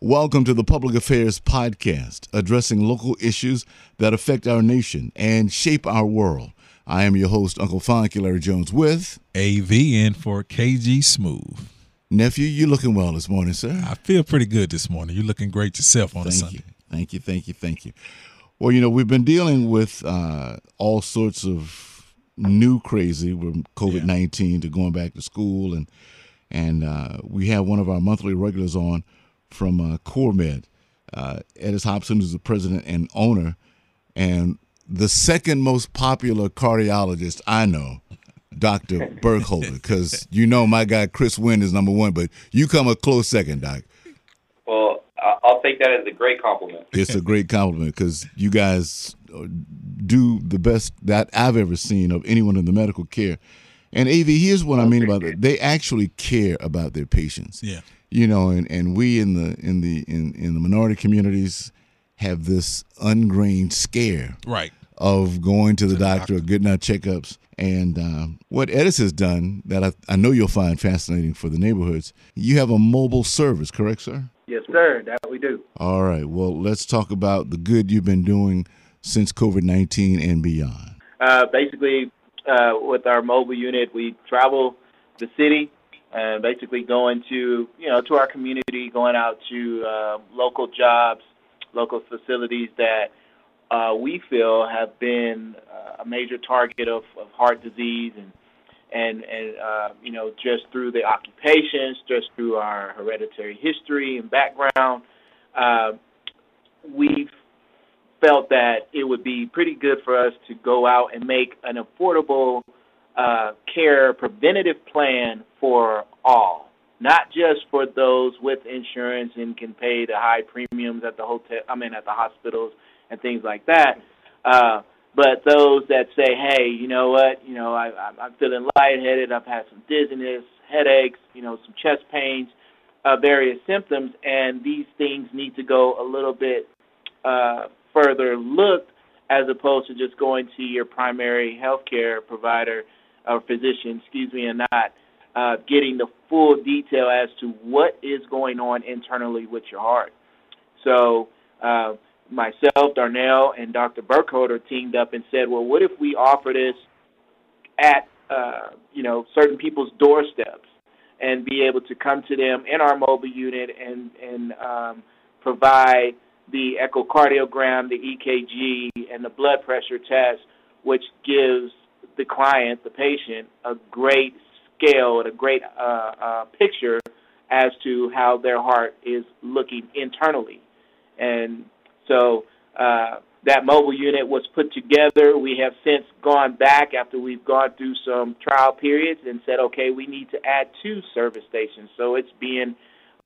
Welcome to the Public Affairs Podcast, addressing local issues that affect our nation and shape our world. I am your host, Uncle Fonky Larry Jones, with AVN for KG Smooth. Nephew, you looking well this morning, sir? I feel pretty good this morning. You're looking great yourself on thank a Sunday. You. Thank you, thank you, thank you. Well, you know, we've been dealing with uh, all sorts of new crazy from COVID 19 yeah. to going back to school. And, and uh, we have one of our monthly regulars on from uh, CoreMed. Uh, Edis Hobson is the president and owner, and the second most popular cardiologist I know, Dr. Burkholder, because you know my guy Chris Wynn is number one, but you come a close second, Doc. Well, I'll take that as a great compliment. It's a great compliment because you guys uh, do the best that I've ever seen of anyone in the medical care. And AV, here's what I mean about it: they actually care about their patients. Yeah you know, and, and we in the in the in, in the minority communities have this ungrained scare right of going to the, to doctor, the doctor, getting our checkups. And uh, what Edis has done that I, I know you'll find fascinating for the neighborhoods, you have a mobile service, correct, sir? Yes, sir. That we do. All right. Well, let's talk about the good you've been doing since COVID 19 and beyond. Uh, basically, uh, with our mobile unit, we travel the city and basically going to you know to our community, going out to uh, local jobs, local facilities that uh, we feel have been uh, a major target of, of heart disease and and and uh, you know just through the occupations, just through our hereditary history and background, uh, we've felt that it would be pretty good for us to go out and make an affordable uh, care preventative plan for all, not just for those with insurance and can pay the high premiums at the hotel. I mean, at the hospitals and things like that. Uh, but those that say, hey, you know what, you know, I, I'm feeling lightheaded. I've had some dizziness, headaches, you know, some chest pains, uh, various symptoms, and these things need to go a little bit uh, further looked as opposed to just going to your primary health care provider or physician, excuse me, and not uh, getting the full detail as to what is going on internally with your heart. So, uh, myself, Darnell, and Dr. Burkholder teamed up and said, well, what if we offer this at, uh, you know, certain people's doorsteps and be able to come to them in our mobile unit and, and um, provide the echocardiogram, the EKG, and the blood pressure test, which gives the client, the patient, a great scale and a great uh, uh, picture as to how their heart is looking internally. And so uh, that mobile unit was put together. We have since gone back after we've gone through some trial periods and said, okay, we need to add two service stations. So it's being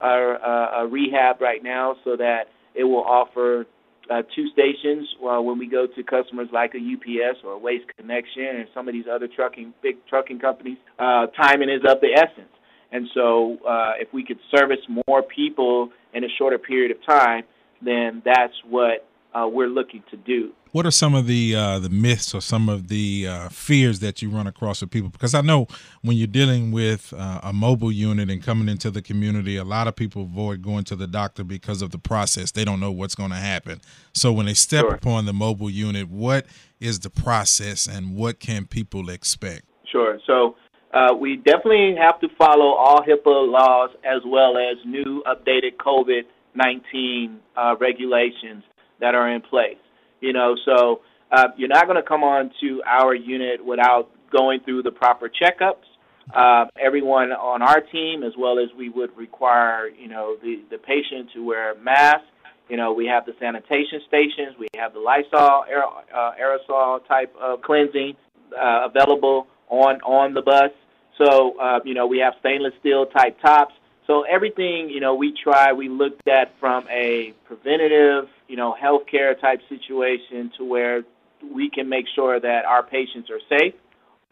uh, uh, rehab right now so that it will offer uh, two stations uh, when we go to customers like a UPS or a Waste Connection and some of these other trucking big trucking companies. Uh, timing is of the essence, and so uh, if we could service more people in a shorter period of time, then that's what uh, we're looking to do. What are some of the uh, the myths or some of the uh, fears that you run across with people? Because I know when you're dealing with uh, a mobile unit and coming into the community, a lot of people avoid going to the doctor because of the process. They don't know what's going to happen. So when they step sure. upon the mobile unit, what is the process and what can people expect? Sure. So uh, we definitely have to follow all HIPAA laws as well as new updated COVID 19 uh, regulations that are in place. You know, so uh, you're not going to come on to our unit without going through the proper checkups. Uh, everyone on our team, as well as we would require, you know, the, the patient to wear a mask. You know, we have the sanitation stations, we have the Lysol aer- uh, aerosol type of cleansing uh, available on on the bus. So, uh, you know, we have stainless steel type tops. So everything, you know, we try, we looked at from a preventative, you know, healthcare type situation to where we can make sure that our patients are safe,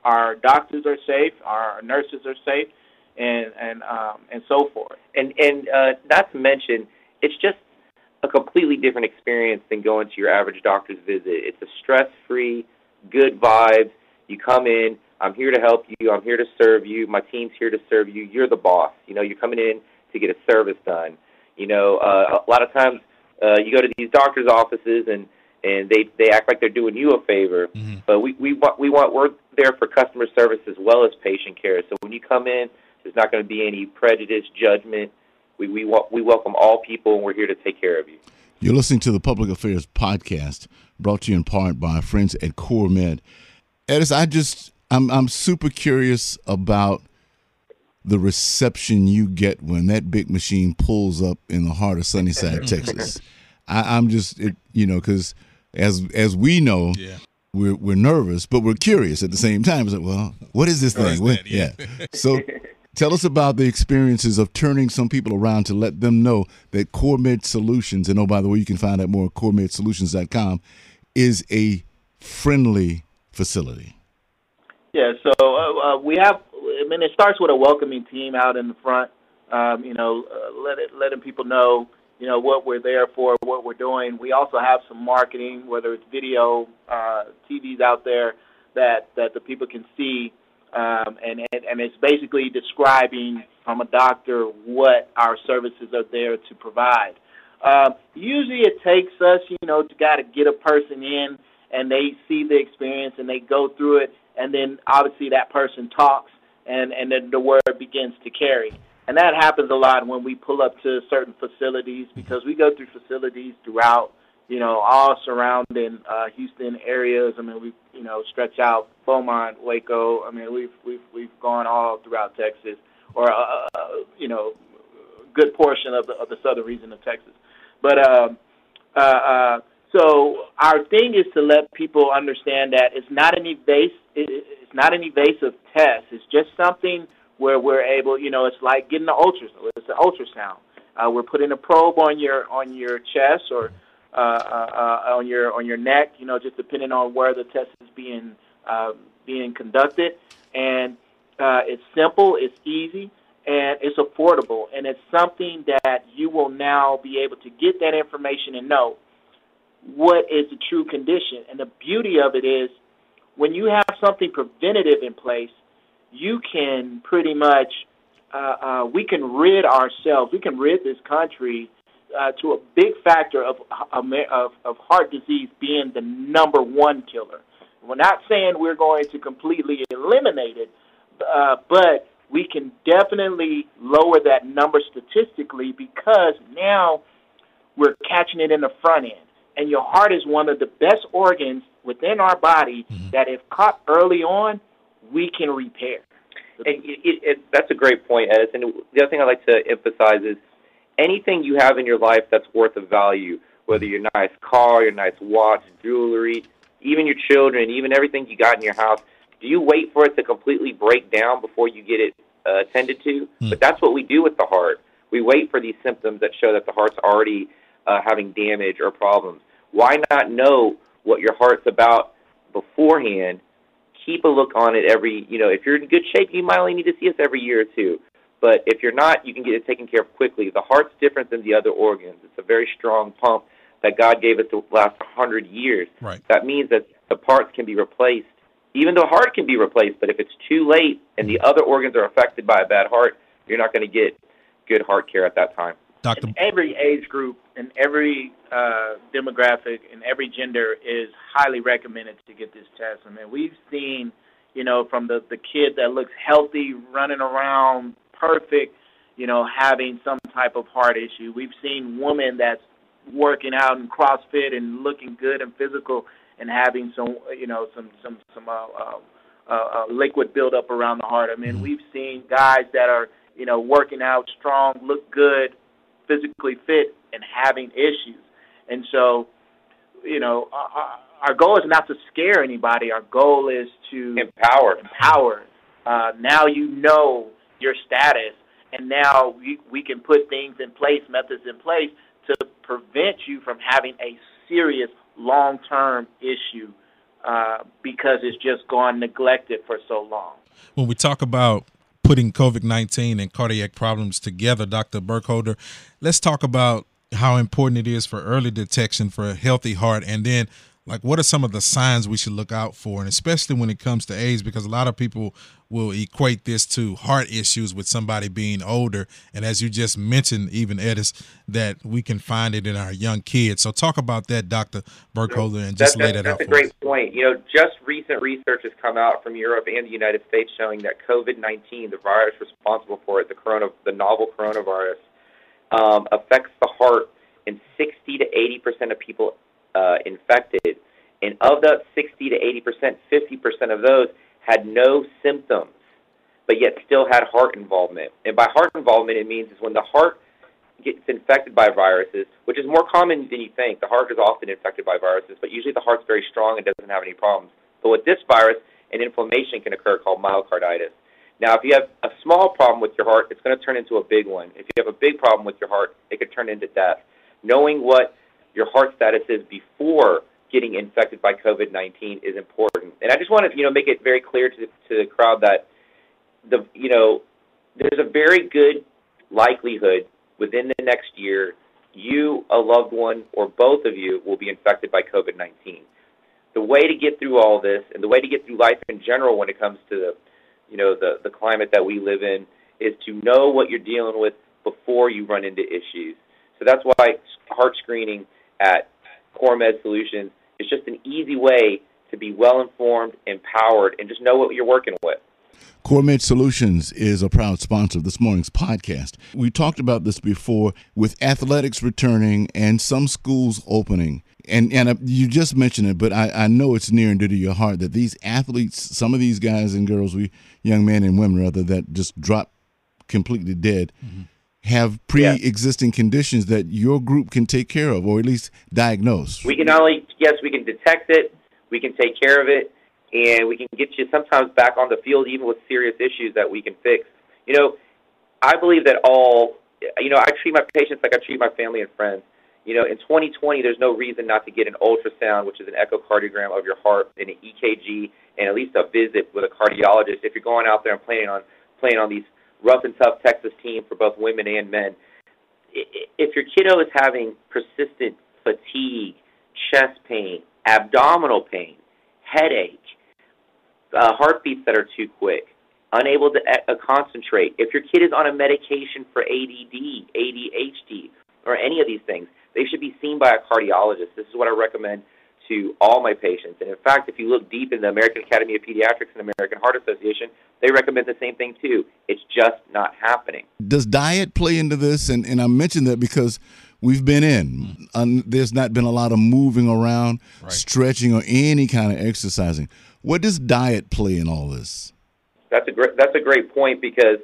our doctors are safe, our nurses are safe, and and um, and so forth. And and uh, not to mention, it's just a completely different experience than going to your average doctor's visit. It's a stress-free, good vibes. You come in, I'm here to help you. I'm here to serve you. My team's here to serve you. You're the boss. You know, you're coming in to get a service done. You know, uh, a lot of times uh, you go to these doctors' offices and and they they act like they're doing you a favor. Mm-hmm. But we we want we want we're there for customer service as well as patient care. So when you come in, there's not going to be any prejudice, judgment. We we we welcome all people, and we're here to take care of you. You're listening to the Public Affairs Podcast, brought to you in part by friends at CoreMed. Edis, I just I'm I'm super curious about the reception you get when that big machine pulls up in the heart of Sunnyside, Texas. I, am just, it, you know, because as as we know, yeah. we're we're nervous, but we're curious at the same time. It's like, well, what is this thing? That, yeah. yeah. So, tell us about the experiences of turning some people around to let them know that CoreMed Solutions, and oh by the way, you can find out more at CoreMedSolutions.com, is a friendly facility. Yeah. So uh, uh, we have I mean, it starts with a welcoming team out in the front. Um, you know, uh, let it, letting people know, you know, what we're there for, what we're doing. We also have some marketing, whether it's video, uh, TVs out there that that the people can see, um, and, and and it's basically describing from a doctor what our services are there to provide. Um, usually, it takes us, you know, to got to get a person in, and they see the experience and they go through it, and then obviously that person talks and and then the word begins to carry. And that happens a lot when we pull up to certain facilities because we go through facilities throughout, you know, all surrounding uh, Houston areas. I mean, we you know stretch out Beaumont, Waco. I mean, we've we've we've gone all throughout Texas, or uh, uh you know, good portion of the of the southern region of Texas. But um, uh, uh, so our thing is to let people understand that it's not an evasive, it's not an evasive test. It's just something where we're able, you know, it's like getting an ultrasound. It's an ultrasound. Uh, we're putting a probe on your on your chest or uh, uh, uh, on your on your neck, you know, just depending on where the test is being uh, being conducted. And uh, it's simple, it's easy, and it's affordable, and it's something that you will now be able to get that information and know what is the true condition. And the beauty of it is when you have something preventative in place, you can pretty much, uh, uh, we can rid ourselves, we can rid this country uh, to a big factor of, of, of heart disease being the number one killer. We're not saying we're going to completely eliminate it, uh, but we can definitely lower that number statistically because now we're catching it in the front end and your heart is one of the best organs within our body mm-hmm. that, if caught early on, we can repair. And it, it, it, that's a great point, Edison. The other thing I'd like to emphasize is anything you have in your life that's worth of value, whether your nice car, your nice watch, jewelry, even your children, even everything you got in your house, do you wait for it to completely break down before you get it uh, attended to? Mm. But that's what we do with the heart. We wait for these symptoms that show that the heart's already uh, having damage or problems. Why not know what your heart's about beforehand? Keep a look on it every, you know, if you're in good shape, you might only need to see us every year or two. But if you're not, you can get it taken care of quickly. The heart's different than the other organs. It's a very strong pump that God gave us to last 100 years. Right. That means that the parts can be replaced. Even the heart can be replaced, but if it's too late and the mm-hmm. other organs are affected by a bad heart, you're not going to get good heart care at that time. Doctor, every age group and every uh, demographic and every gender is highly recommended to get this test. I mean, we've seen, you know, from the the kid that looks healthy, running around perfect, you know, having some type of heart issue. We've seen women that's working out in CrossFit and looking good and physical and having some, you know, some some some uh, uh, uh, uh liquid buildup around the heart. I mean, mm-hmm. we've seen guys that are, you know, working out strong, look good, physically fit and having issues. And so, you know, our, our goal is not to scare anybody. Our goal is to empower. Empower. Uh, now you know your status, and now we, we can put things in place, methods in place to prevent you from having a serious long-term issue uh, because it's just gone neglected for so long. When we talk about putting COVID 19 and cardiac problems together, Dr. Burkholder. Let's talk about how important it is for early detection for a healthy heart and then like what are some of the signs we should look out for? And especially when it comes to age because a lot of people will equate this to heart issues with somebody being older. And as you just mentioned even edis that we can find it in our young kids. So talk about that dr burkholder and just that's, lay that that's out that's a great us. point. You know just recent research has come out from europe and the united states showing that covid-19 the virus responsible for it the corona the novel coronavirus um, affects the heart in 60 to 80 percent of people uh, infected, and of that 60 to 80 percent, 50 percent of those had no symptoms, but yet still had heart involvement. And by heart involvement, it means is when the heart gets infected by viruses, which is more common than you think. The heart is often infected by viruses, but usually the heart's very strong and doesn't have any problems. But with this virus, an inflammation can occur called myocarditis. Now, if you have a small problem with your heart, it's going to turn into a big one. If you have a big problem with your heart, it could turn into death. Knowing what your heart status is before getting infected by COVID-19 is important. And I just want to, you know, make it very clear to the, to the crowd that the, you know, there's a very good likelihood within the next year you, a loved one, or both of you will be infected by COVID-19. The way to get through all this and the way to get through life in general when it comes to the, you know, the, the climate that we live in is to know what you're dealing with before you run into issues. So that's why heart screening at CoreMed Solutions is just an easy way to be well informed, empowered, and just know what you're working with. CoreMed Solutions is a proud sponsor of this morning's podcast. We talked about this before with athletics returning and some schools opening. And and uh, you just mentioned it, but I, I know it's near and dear to your heart that these athletes, some of these guys and girls, we young men and women rather, that just drop completely dead. Mm-hmm have pre-existing yeah. conditions that your group can take care of or at least diagnose? We can only yes, we can detect it, we can take care of it, and we can get you sometimes back on the field even with serious issues that we can fix. You know, I believe that all you know, I treat my patients like I treat my family and friends. You know, in 2020, there's no reason not to get an ultrasound, which is an echocardiogram of your heart, and an EKG, and at least a visit with a cardiologist if you're going out there and planning on playing on these rough and tough Texas team for both women and men. If your kiddo is having persistent fatigue, chest pain, abdominal pain, headache, uh, heartbeats that are too quick, unable to uh, concentrate, if your kid is on a medication for ADD, ADHD, or any of these things, they should be seen by a cardiologist. This is what I recommend to all my patients. And in fact, if you look deep in the American Academy of Pediatrics and American Heart Association, they recommend the same thing too. It's just not happening. Does diet play into this? And, and I mentioned that because we've been in. Um, there's not been a lot of moving around, right. stretching, or any kind of exercising. What does diet play in all this? That's a great. That's a great point because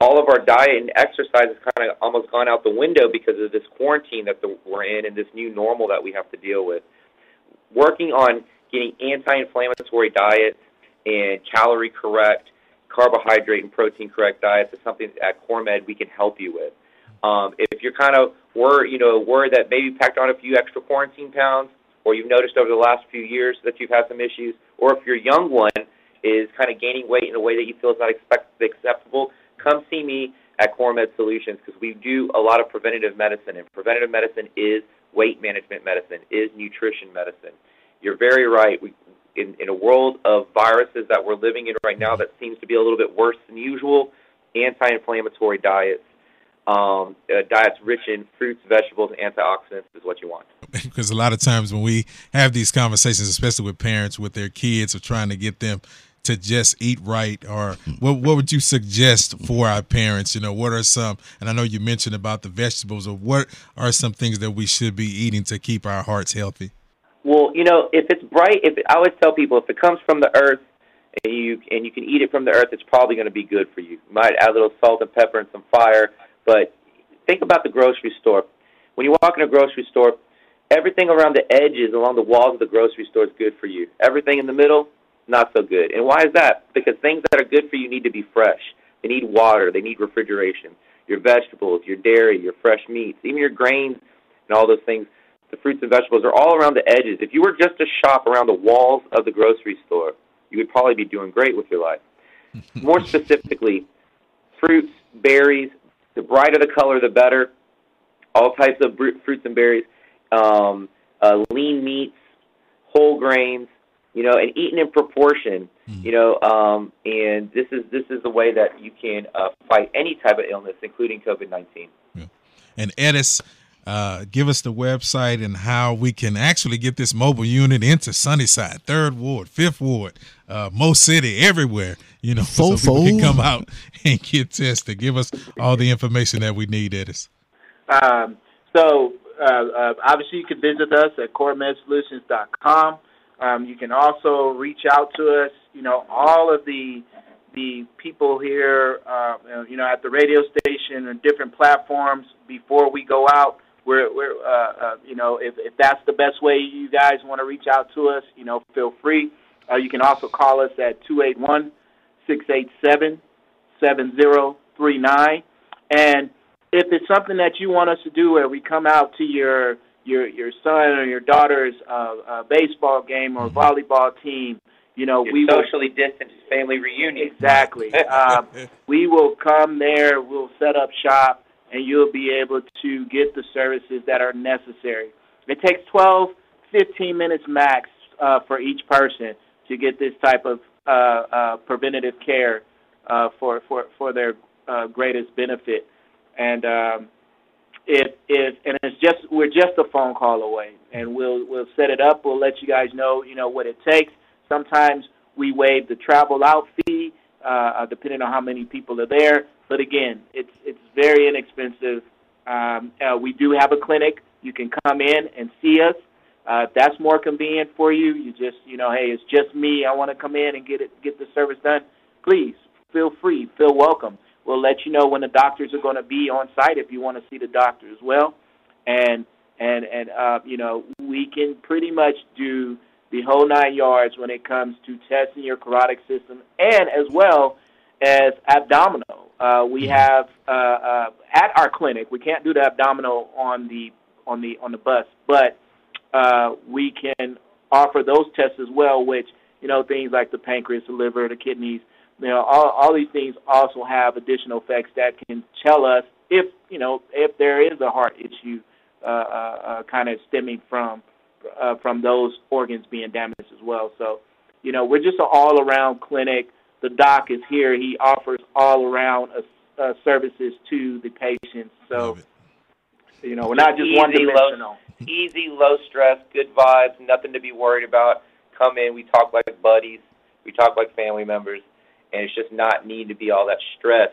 all of our diet and exercise has kind of almost gone out the window because of this quarantine that the, we're in and this new normal that we have to deal with working on getting anti-inflammatory diets and calorie correct, carbohydrate and protein correct diets is something at CoreMed we can help you with. Um, if you're kind of worried, you know, worried that maybe packed on a few extra quarantine pounds, or you've noticed over the last few years that you've had some issues, or if your young one is kind of gaining weight in a way that you feel is not expect- acceptable, come see me at CoreMed Solutions because we do a lot of preventative medicine, and preventative medicine is weight management medicine, is nutrition medicine. You're very right. We, in, in a world of viruses that we're living in right now that seems to be a little bit worse than usual, anti-inflammatory diets, um, uh, diets rich in fruits, vegetables, antioxidants is what you want. Because a lot of times when we have these conversations, especially with parents with their kids, of trying to get them to just eat right or what what would you suggest for our parents you know what are some and i know you mentioned about the vegetables or what are some things that we should be eating to keep our hearts healthy well you know if it's bright if i always tell people if it comes from the earth and you and you can eat it from the earth it's probably going to be good for you you might add a little salt and pepper and some fire but think about the grocery store when you walk in a grocery store everything around the edges along the walls of the grocery store is good for you everything in the middle not so good. And why is that? Because things that are good for you need to be fresh. They need water. They need refrigeration. Your vegetables, your dairy, your fresh meats, even your grains, and all those things. The fruits and vegetables are all around the edges. If you were just to shop around the walls of the grocery store, you would probably be doing great with your life. More specifically, fruits, berries. The brighter the color, the better. All types of fruits and berries. Um, uh, lean meats, whole grains, you know, and eaten in proportion, mm-hmm. you know. Um, and this is this is the way that you can uh, fight any type of illness, including COVID nineteen. Yeah. And Edis, uh, give us the website and how we can actually get this mobile unit into Sunnyside, Third Ward, Fifth Ward, uh, Mo City, everywhere. You know, so people can come out and get tested. Give us all the information that we need, Edis. Um, so uh, uh, obviously, you can visit us at coremedsolutions.com. Um, you can also reach out to us. You know, all of the the people here, uh, you know, at the radio station and different platforms before we go out we're we're uh, uh, you know if if that's the best way you guys want to reach out to us, you know, feel free. Uh, you can also call us at two eight one six eight seven seven zero three nine. And if it's something that you want us to do, where we come out to your your your son or your daughter's uh, uh, baseball game or mm-hmm. volleyball team, you know, your we socially will, distanced family reunion. Exactly. um, we will come there. We'll set up shop and you'll be able to get the services that are necessary. It takes 12, 15 minutes max uh, for each person to get this type of uh, uh, preventative care uh, for, for, for their uh, greatest benefit. And um, if, if and it's just we're just a phone call away, and we'll we'll set it up. We'll let you guys know you know what it takes. Sometimes we waive the travel out fee uh, depending on how many people are there. But again, it's it's very inexpensive. Um, uh, we do have a clinic. You can come in and see us. Uh, if that's more convenient for you, you just you know, hey, it's just me. I want to come in and get it get the service done. Please feel free, feel welcome. We'll let you know when the doctors are going to be on site if you want to see the doctor as well. And and and uh, you know, we can pretty much do the whole nine yards when it comes to testing your carotid system and as well as abdominal. Uh, we mm-hmm. have uh, uh, at our clinic. We can't do the abdominal on the on the on the bus, but uh, we can offer those tests as well. Which you know things like the pancreas, the liver, the kidneys. You know, all, all these things also have additional effects that can tell us if you know if there is a heart issue, uh, uh, uh, kind of stemming from uh, from those organs being damaged as well. So, you know, we're just an all around clinic the doc is here. He offers all around uh, uh, services to the patients. So, you know, we're not just one dimensional. Easy, low stress, good vibes, nothing to be worried about. Come in, we talk like buddies, we talk like family members, and it's just not need to be all that stress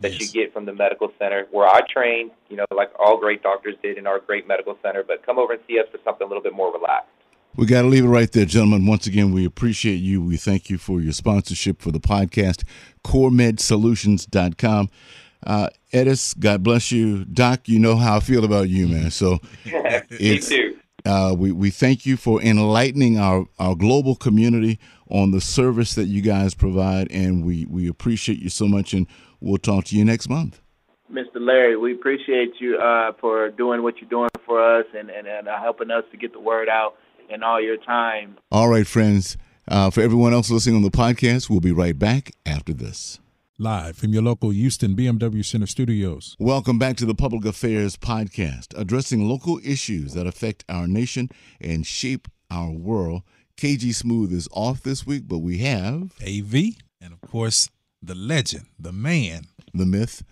that yes. you get from the medical center where I trained, you know, like all great doctors did in our great medical center. But come over and see us for something a little bit more relaxed. We got to leave it right there, gentlemen. Once again, we appreciate you. We thank you for your sponsorship for the podcast, coremedsolutions.com. Uh, Edis, God bless you. Doc, you know how I feel about you, man. So Me too. Uh, we, we thank you for enlightening our, our global community on the service that you guys provide, and we, we appreciate you so much, and we'll talk to you next month. Mr. Larry, we appreciate you uh, for doing what you're doing for us and, and, and uh, helping us to get the word out and all your time. All right, friends. Uh, for everyone else listening on the podcast, we'll be right back after this. Live from your local Houston BMW Center studios. Welcome back to the Public Affairs Podcast, addressing local issues that affect our nation and shape our world. KG Smooth is off this week, but we have AV and, of course, the legend, the man, the myth.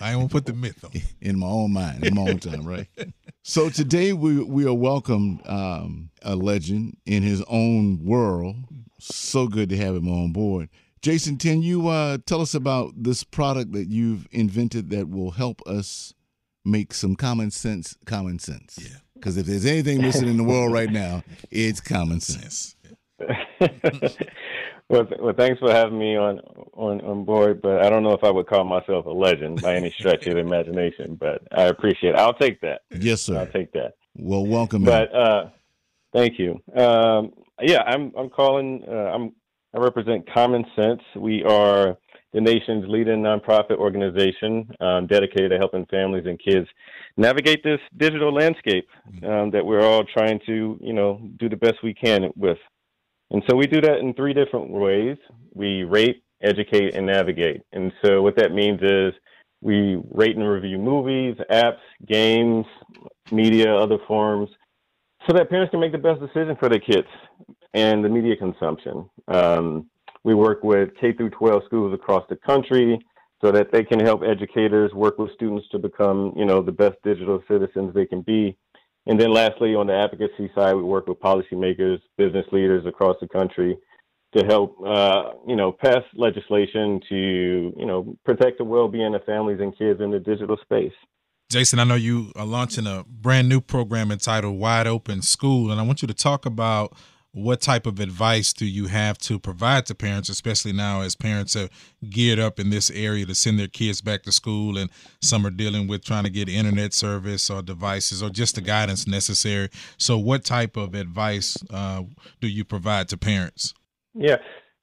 I won't put the myth on. In my own mind, in my own time, right? So today we we are welcome um, a legend in his own world. So good to have him on board. Jason, can you uh, tell us about this product that you've invented that will help us make some common sense? Common sense. Yeah. Because if there's anything missing in the world right now, it's common sense. Well, th- well, thanks for having me on, on on board. But I don't know if I would call myself a legend by any stretch of the imagination. But I appreciate. it. I'll take that. Yes, sir. I'll take that. Well, welcome. But uh, thank you. Um, yeah, I'm I'm calling. Uh, I'm I represent Common Sense. We are the nation's leading nonprofit organization um, dedicated to helping families and kids navigate this digital landscape um, that we're all trying to, you know, do the best we can with. And so we do that in three different ways. We rate, educate, and navigate. And so what that means is we rate and review movies, apps, games, media, other forms so that parents can make the best decision for their kids and the media consumption. Um, we work with K through 12 schools across the country so that they can help educators work with students to become, you know, the best digital citizens they can be. And then lastly, on the advocacy side, we work with policymakers, business leaders across the country to help, uh, you know, pass legislation to, you know, protect the well-being of families and kids in the digital space. Jason, I know you are launching a brand new program entitled Wide Open School, and I want you to talk about what type of advice do you have to provide to parents, especially now as parents are geared up in this area to send their kids back to school, and some are dealing with trying to get internet service or devices or just the guidance necessary. So, what type of advice uh, do you provide to parents? Yeah.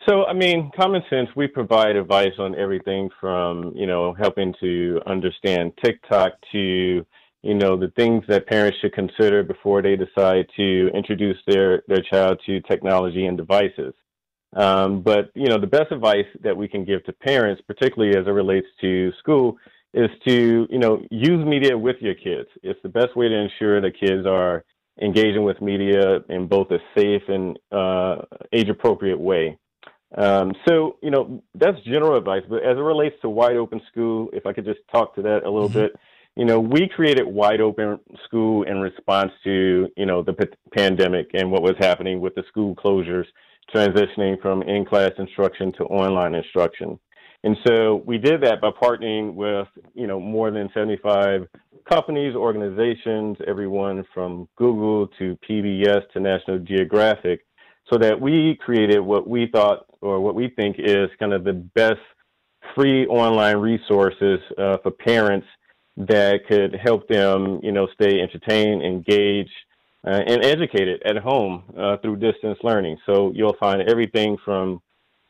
So, I mean, common sense, we provide advice on everything from, you know, helping to understand TikTok to, you know, the things that parents should consider before they decide to introduce their, their child to technology and devices. Um, but, you know, the best advice that we can give to parents, particularly as it relates to school, is to, you know, use media with your kids. It's the best way to ensure that kids are engaging with media in both a safe and uh, age appropriate way. Um, so, you know, that's general advice. But as it relates to Wide Open School, if I could just talk to that a little mm-hmm. bit, you know, we created Wide Open School in response to, you know, the p- pandemic and what was happening with the school closures, transitioning from in class instruction to online instruction. And so we did that by partnering with, you know, more than 75 companies, organizations, everyone from Google to PBS to National Geographic, so that we created what we thought or what we think is kind of the best free online resources uh, for parents that could help them, you know, stay entertained, engaged, uh, and educated at home uh, through distance learning. So you'll find everything from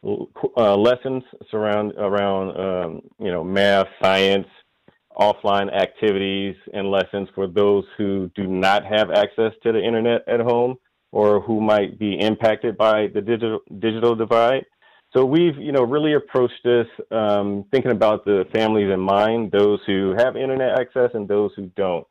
uh, lessons surround around um, you know math, science, offline activities, and lessons for those who do not have access to the internet at home or who might be impacted by the digital digital divide. So we've, you know, really approached this um, thinking about the families in mind, those who have internet access and those who don't.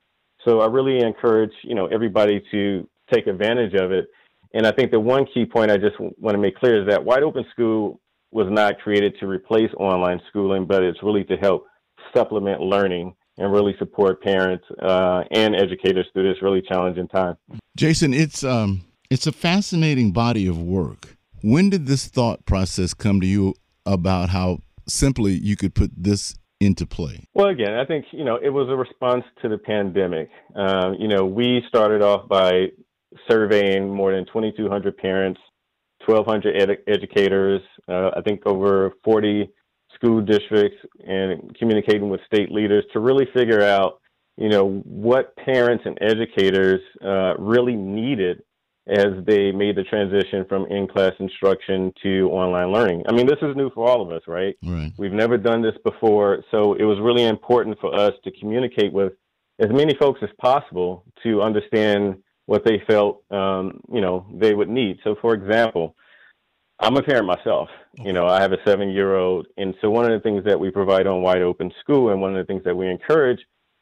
So I really encourage, you know, everybody to take advantage of it. And I think the one key point I just want to make clear is that Wide Open School was not created to replace online schooling, but it's really to help supplement learning and really support parents uh, and educators through this really challenging time. Jason, it's um, it's a fascinating body of work. When did this thought process come to you about how simply you could put this into play? Well, again, I think you know it was a response to the pandemic. Um, you know, we started off by surveying more than 2,200 parents, 1,200 ed- educators, uh, I think over 40 school districts, and communicating with state leaders to really figure out, you know, what parents and educators uh, really needed as they made the transition from in-class instruction to online learning. I mean, this is new for all of us, right? Right. We've never done this before, so it was really important for us to communicate with as many folks as possible to understand what they felt, um, you know, they would need. So, for example, I'm a parent myself. You know, I have a seven-year-old, and so one of the things that we provide on Wide Open School, and one of the things that we encourage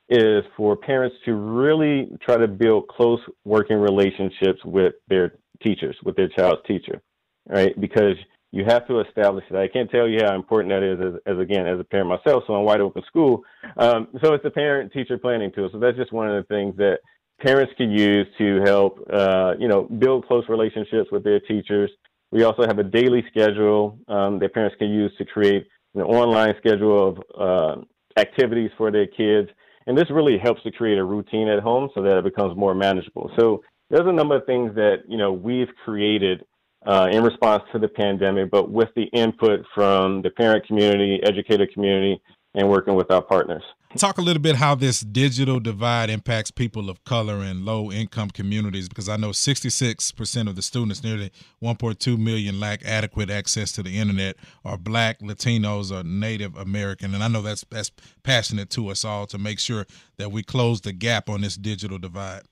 is for parents to really try to build close working relationships with their teachers, with their child's teacher, right? Because you have to establish that. I can't tell you how important that is as, as again, as a parent myself. So on Wide Open School, um, so it's a parent teacher planning tool. So that's just one of the things that parents can use to help, uh, you know, build close relationships with their teachers. We also have a daily schedule um, that parents can use to create an online schedule of uh, activities for their kids and this really helps to create a routine at home so that it becomes more manageable. So there's a number of things that you know we've created uh, in response to the pandemic, but with the input from the parent community, educator community, and working with our partners. Talk a little bit how this digital divide impacts people of color and low income communities because I know 66% of the students, nearly 1.2 million, lack adequate access to the internet, are black, Latinos, or Native American. And I know that's that's passionate to us all to make sure that we close the gap on this digital divide.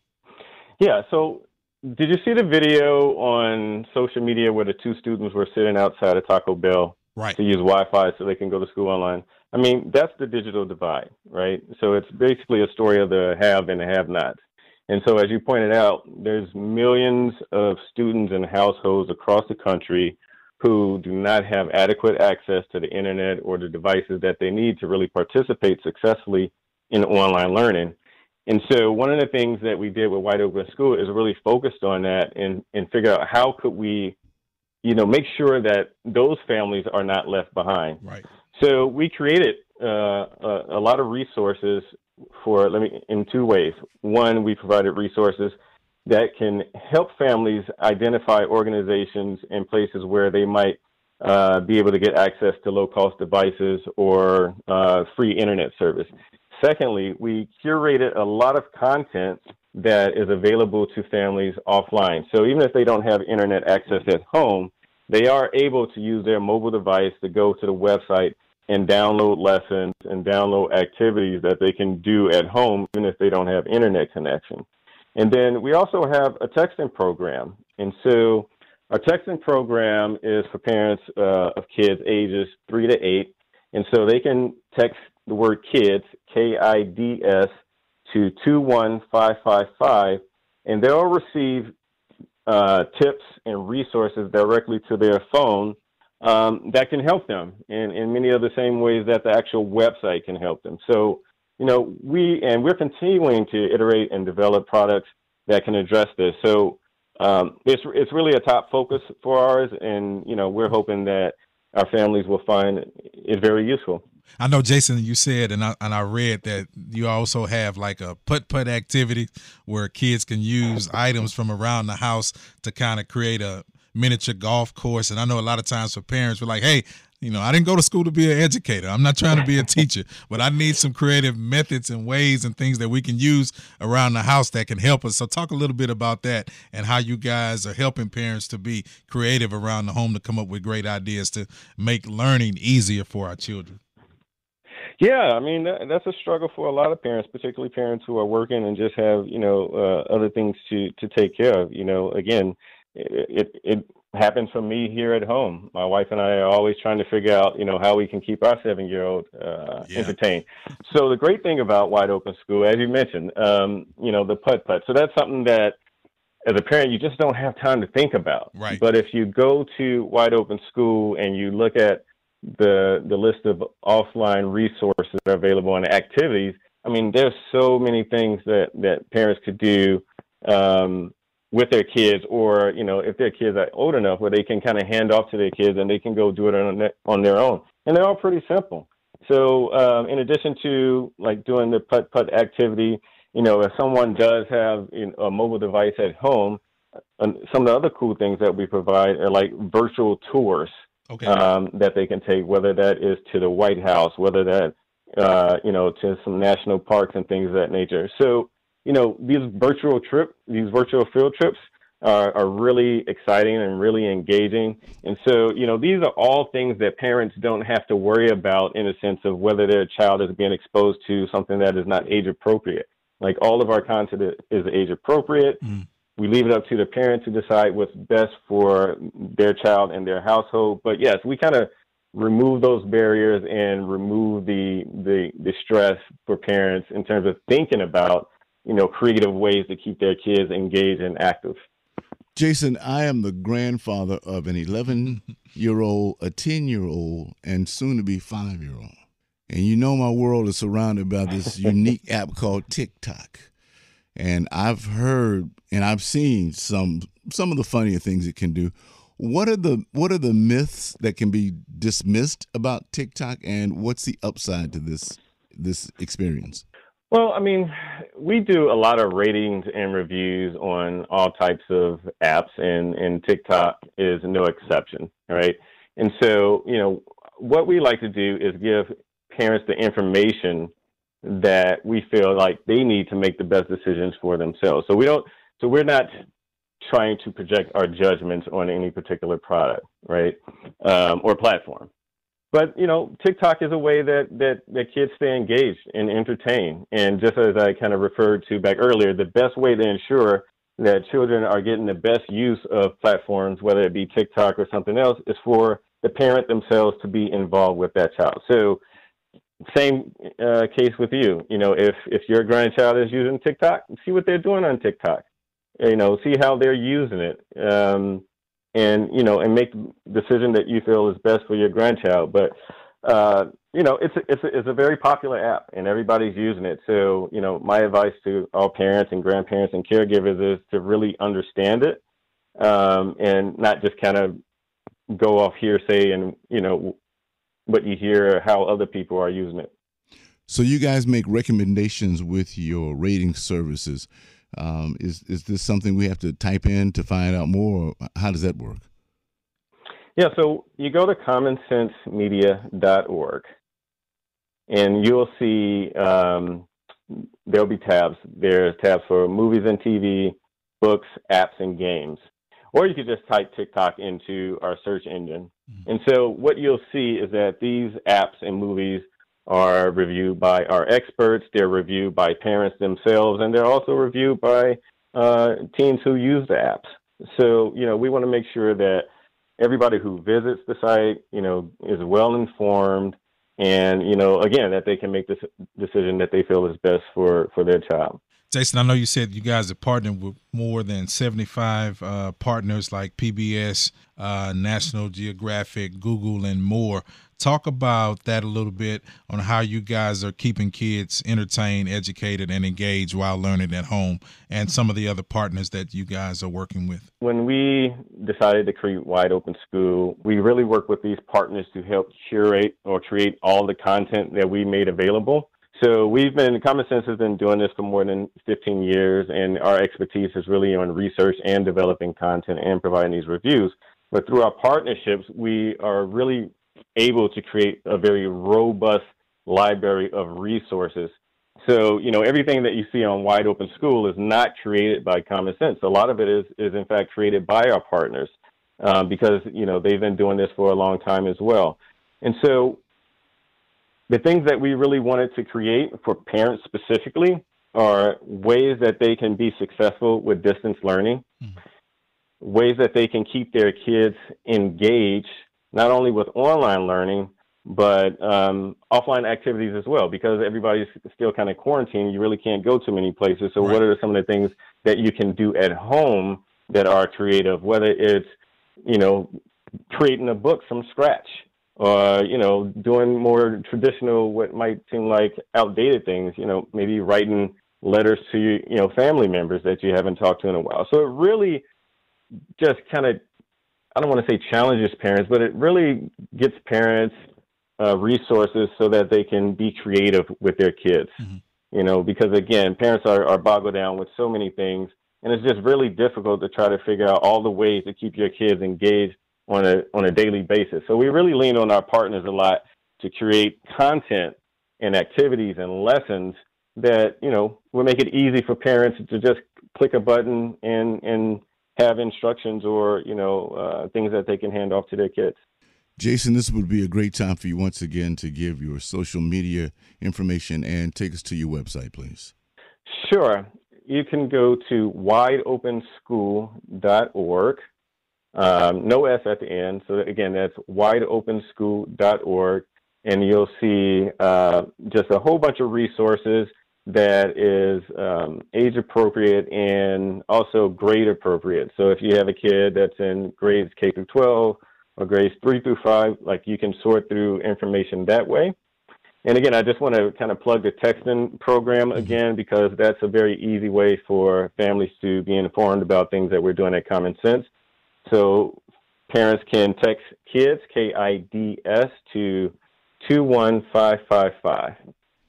Yeah, so did you see the video on social media where the two students were sitting outside of Taco Bell right. to use Wi-Fi so they can go to school online? I mean, that's the digital divide, right? So it's basically a story of the have and the have-nots. And so, as you pointed out, there's millions of students and households across the country who do not have adequate access to the internet or the devices that they need to really participate successfully in online learning. And so one of the things that we did with Wide Open School is really focused on that and, and figure out how could we, you know, make sure that those families are not left behind. Right. So we created uh, a, a, lot of resources for let me in two ways. One, we provided resources that can help families identify organizations and places where they might uh, be able to get access to low cost devices or uh, free internet service. Secondly, we curated a lot of content that is available to families offline. So even if they don't have internet access at home, they are able to use their mobile device to go to the website and download lessons and download activities that they can do at home, even if they don't have internet connection. And then we also have a texting program. And so our texting program is for parents uh, of kids ages three to eight. And so they can text the word kids, K I D S, to 21555, and they'll receive uh, tips and resources directly to their phone um, that can help them in, in many of the same ways that the actual website can help them. So, you know, we, and we're continuing to iterate and develop products that can address this. So, um, it's, it's really a top focus for ours, and, you know, we're hoping that our families will find it very useful. I know, Jason, you said, and I, and I read that you also have like a putt putt activity where kids can use items from around the house to kind of create a miniature golf course. And I know a lot of times for parents, we're like, hey, you know, I didn't go to school to be an educator. I'm not trying to be a teacher, but I need some creative methods and ways and things that we can use around the house that can help us. So, talk a little bit about that and how you guys are helping parents to be creative around the home to come up with great ideas to make learning easier for our children. Yeah, I mean that, that's a struggle for a lot of parents, particularly parents who are working and just have you know uh, other things to to take care of. You know, again, it, it it happens for me here at home. My wife and I are always trying to figure out you know how we can keep our seven year old uh, yeah. entertained. So the great thing about Wide Open School, as you mentioned, um, you know the putt putt. So that's something that as a parent, you just don't have time to think about. Right. But if you go to Wide Open School and you look at the the list of offline resources that are available and activities, I mean, there's so many things that that parents could do um, with their kids, or you know, if their kids are old enough where they can kind of hand off to their kids and they can go do it on their, on their own, and they're all pretty simple. So, um, in addition to like doing the putt putt activity, you know, if someone does have you know, a mobile device at home, some of the other cool things that we provide are like virtual tours okay. um, that they can take, whether that is to the White House, whether that uh, you know to some national parks and things of that nature. So you know these virtual trip, these virtual field trips are, are really exciting and really engaging. And so you know these are all things that parents don't have to worry about in a sense of whether their child is being exposed to something that is not age appropriate. Like all of our content is age appropriate. Mm we leave it up to the parent to decide what's best for their child and their household. But yes, we kind of remove those barriers and remove the, the the stress for parents in terms of thinking about you know creative ways to keep their kids engaged and active. Jason, I am the grandfather of an 11 year old, a 10 year old, and soon to be five year old. And you know, my world is surrounded by this unique app called TikTok. And I've heard and I've seen some some of the funnier things it can do. What are the what are the myths that can be dismissed about TikTok, and what's the upside to this this experience? Well, I mean, we do a lot of ratings and reviews on all types of apps, and, and TikTok is no exception, right? And so, you know, what we like to do is give parents the information that we feel like they need to make the best decisions for themselves. So we don't so we're not trying to project our judgments on any particular product, right, um, or platform. But you know, TikTok is a way that that that kids stay engaged and entertained. And just as I kind of referred to back earlier, the best way to ensure that children are getting the best use of platforms, whether it be TikTok or something else, is for the parent themselves to be involved with that child. So same uh, case with you. You know, if if your grandchild is using TikTok, see what they're doing on TikTok. You know, see how they're using it, um, and you know, and make decision that you feel is best for your grandchild. But uh, you know, it's a, it's a, it's a very popular app, and everybody's using it. So, you know, my advice to all parents and grandparents and caregivers is to really understand it, um, and not just kind of go off hearsay and you know what you hear how other people are using it. So you guys make recommendations with your rating services. Um, is is this something we have to type in to find out more? how does that work? Yeah, so you go to commonsensemedia.org and you'll see um, there'll be tabs. There's tabs for movies and TV, books, apps, and games or you could just type TikTok into our search engine. Mm-hmm. And so what you'll see is that these apps and movies are reviewed by our experts, they're reviewed by parents themselves, and they're also reviewed by uh, teens who use the apps. So, you know, we want to make sure that everybody who visits the site, you know, is well informed and, you know, again, that they can make this decision that they feel is best for, for their child. Jason, I know you said you guys are partnered with more than 75 uh, partners like PBS, uh, National Geographic, Google, and more. Talk about that a little bit on how you guys are keeping kids entertained, educated, and engaged while learning at home, and some of the other partners that you guys are working with. When we decided to create Wide Open School, we really work with these partners to help curate or create all the content that we made available. So we've been Common Sense has been doing this for more than 15 years, and our expertise is really on research and developing content and providing these reviews. But through our partnerships, we are really able to create a very robust library of resources. So, you know, everything that you see on Wide Open School is not created by Common Sense. A lot of it is, is in fact, created by our partners um, because, you know, they've been doing this for a long time as well. And so the things that we really wanted to create for parents specifically are ways that they can be successful with distance learning, mm-hmm. ways that they can keep their kids engaged, not only with online learning, but um, offline activities as well, because everybody's still kind of quarantined. You really can't go to many places. So, right. what are some of the things that you can do at home that are creative? Whether it's, you know, creating a book from scratch, or you know doing more traditional what might seem like outdated things you know maybe writing letters to you know family members that you haven't talked to in a while so it really just kind of i don't want to say challenges parents but it really gets parents uh, resources so that they can be creative with their kids mm-hmm. you know because again parents are, are boggled down with so many things and it's just really difficult to try to figure out all the ways to keep your kids engaged on a on a daily basis. So we really lean on our partners a lot to create content and activities and lessons that you know will make it easy for parents to just click a button and and have instructions or you know uh, things that they can hand off to their kids. Jason, this would be a great time for you once again to give your social media information and take us to your website, please. Sure. You can go to wideopenschool.org um, no S at the end. So again, that's wideopenschool.org, and you'll see uh, just a whole bunch of resources that is um, age appropriate and also grade appropriate. So if you have a kid that's in grades K through 12 or grades 3 through 5, like you can sort through information that way. And again, I just want to kind of plug the texting program mm-hmm. again because that's a very easy way for families to be informed about things that we're doing at Common Sense. So parents can text kids, K I D S, to 21555.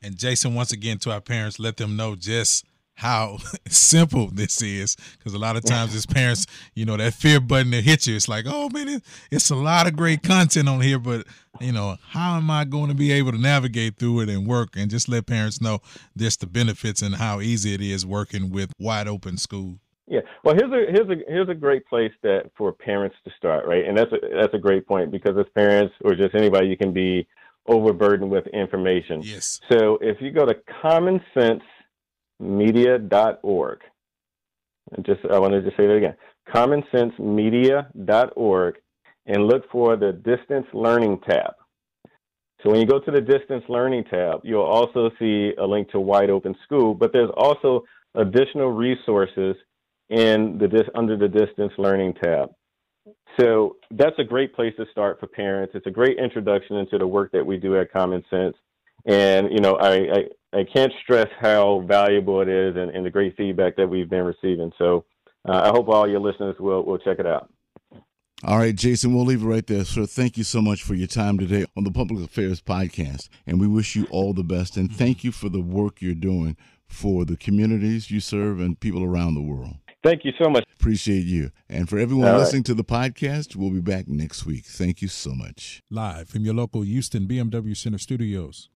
And Jason, once again, to our parents, let them know just how simple this is because a lot of times as parents you know that fear button that hits you it's like oh man it's a lot of great content on here but you know how am i going to be able to navigate through it and work and just let parents know just the benefits and how easy it is working with wide open school yeah. Well, here's a here's a here's a great place that for parents to start, right? And that's a that's a great point because as parents or just anybody, you can be overburdened with information. Yes. So if you go to commonsensemedia.org, and just I wanted to say that again, commonsensemedia.org, and look for the distance learning tab. So when you go to the distance learning tab, you'll also see a link to Wide Open School, but there's also additional resources in the under the distance learning tab. So that's a great place to start for parents. It's a great introduction into the work that we do at Common Sense. And, you know, I, I, I can't stress how valuable it is and, and, the great feedback that we've been receiving. So uh, I hope all your listeners will, will check it out. All right, Jason, we'll leave it right there. Sir, thank you so much for your time today on the Public Affairs Podcast. And we wish you all the best. And thank you for the work you're doing for the communities you serve and people around the world. Thank you so much. Appreciate you. And for everyone All listening right. to the podcast, we'll be back next week. Thank you so much. Live from your local Houston BMW Center studios.